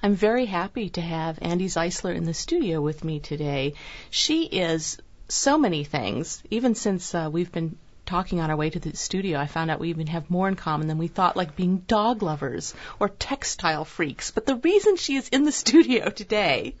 I'm very happy to have Andi Zeisler in the studio with me today. She is so many things. Even since uh, we've been talking on our way to the studio, I found out we even have more in common than we thought, like being dog lovers or textile freaks. But the reason she is in the studio today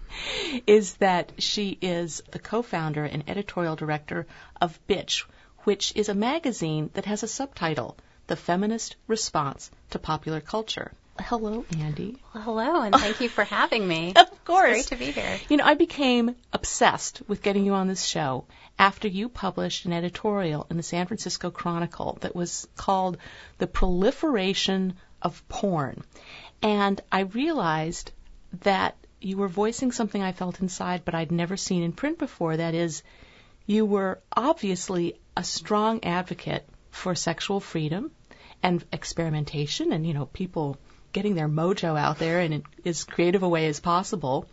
is that she is the co-founder and editorial director of Bitch, which is a magazine that has a subtitle, The Feminist Response to Popular Culture. Hello, Andi. Well, hello, and thank you for having me. Of course. It's great to be here. You know, I became obsessed with getting you on this show after you published an editorial in the San Francisco Chronicle that was called The Proliferation of Porn. And I realized that you were voicing something I felt inside, but I'd never seen in print before. That is, you were obviously a strong advocate for sexual freedom and experimentation and, you know, people getting their mojo out there in as creative a way as possible.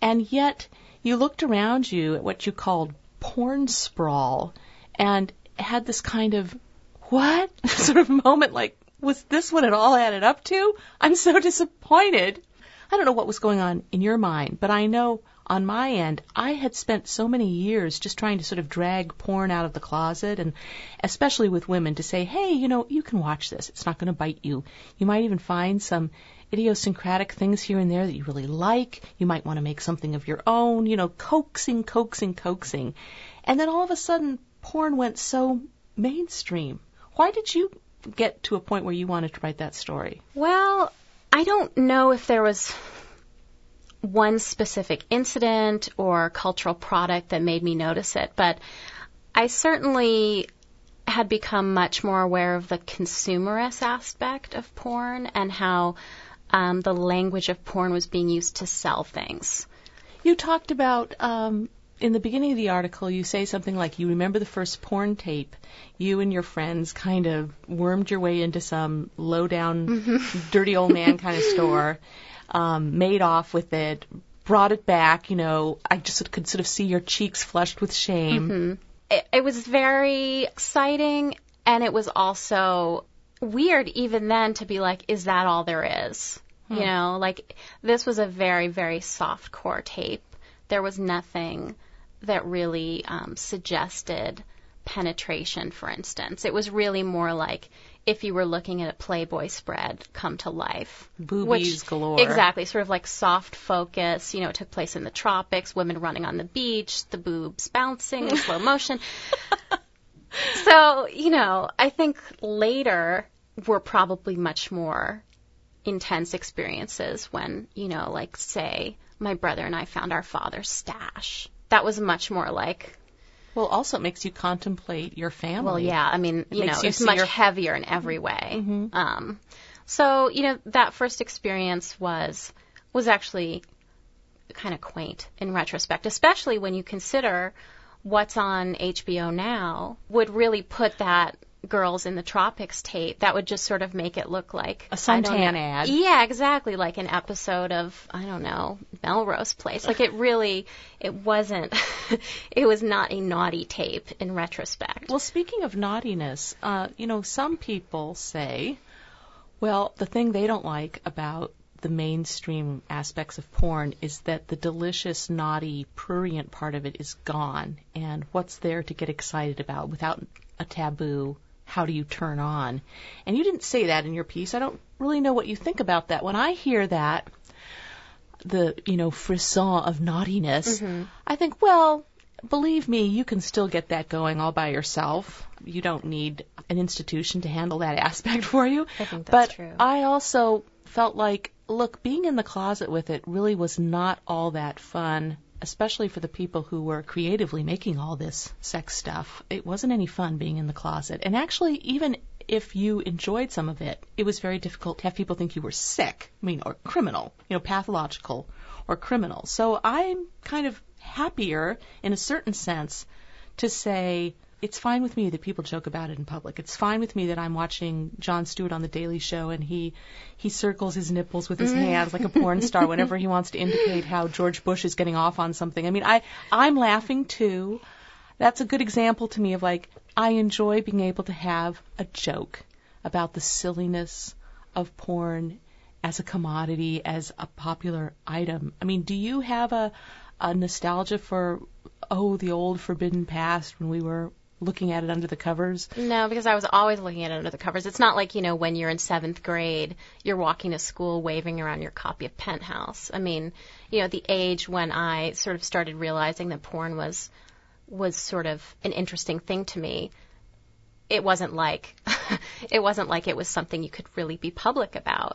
And yet, you looked around you at what you called porn sprawl and had this kind of, what? sort of moment like, was this what it all added up to? I'm so disappointed. I don't know what was going on in your mind, but I know on my end, I had spent so many years just trying to sort of drag porn out of the closet, and especially with women, to say, hey, you know, you can watch this. It's not going to bite you. You might even find some idiosyncratic things here and there that you really like. You might want to make something of your own, you know, coaxing, coaxing, coaxing. And then all of a sudden, porn went so mainstream. Why did you get to a point where you wanted to write that story? Well, I don't know if there was one specific incident or cultural product that made me notice it, but I certainly had become much more aware of the consumerist aspect of porn and how um, the language of porn was being used to sell things. You talked about um, in the beginning of the article, you say something like, You remember the first porn tape. You and your friends kind of wormed your way into some low down, mm-hmm. dirty old man kind of store um, made off with it, brought it back. You know, I just could sort of see your cheeks flushed with shame. Mm-hmm. It, it was very exciting, and it was also weird even then to be like, is that all there is? Hmm. You know, like this was a very, very soft core tape. There was nothing that really um, suggested penetration, for instance. It was really more like if you were looking at a Playboy spread come to life. Boobies which, galore. Exactly, sort of like soft focus. You know, it took place in the tropics, women running on the beach, the boobs bouncing in slow motion. so, you know, I think later were probably much more intense experiences when, you know, like say my brother and I found our father's stash. That was much more like well, also it makes you contemplate your family. Well, yeah. I mean, it you know, you it's much your... heavier in every way. Mm-hmm. Um, so, you know, that first experience was was actually kind of quaint in retrospect, especially when you consider what's on HBO now would really put that girls in the tropics tape that would just sort of make it look like a suntan ad. Yeah, exactly, like an episode of I don't know Melrose Place. Like it really, it wasn't. it was not a naughty tape in retrospect. Well, speaking of naughtiness, uh, you know, some people say, well, the thing they don't like about the mainstream aspects of porn is that the delicious, naughty, prurient part of it is gone, and what's there to get excited about without a taboo how do you turn on? And you didn't say that in your piece. I don't really know what you think about that. When I hear that, the, you know, frisson of naughtiness, mm-hmm. I think, well, believe me, you can still get that going all by yourself. You don't need an institution to handle that aspect for you. I think that's but true. I also felt like, look, being in the closet with it really was not all that fun especially for the people who were creatively making all this sex stuff, it wasn't any fun being in the closet. And actually, even if you enjoyed some of it, it was very difficult to have people think you were sick, I mean, or criminal, you know, pathological or criminal. So I'm kind of happier in a certain sense to say, it's fine with me that people joke about it in public. It's fine with me that I'm watching Jon Stewart on the Daily Show and he he circles his nipples with his mm. hands like a porn star whenever he wants to indicate how George Bush is getting off on something. I mean, I I'm laughing too. That's a good example to me of like I enjoy being able to have a joke about the silliness of porn as a commodity, as a popular item. I mean, do you have a, a nostalgia for, oh, the old forbidden past when we were looking at it under the covers? No, because I was always looking at it under the covers. It's not like, you know, when you're in seventh grade, you're walking to school waving around your copy of Penthouse. I mean, you know, the age when I sort of started realizing that porn was was sort of an interesting thing to me. It wasn't like it wasn't like it was something you could really be public about.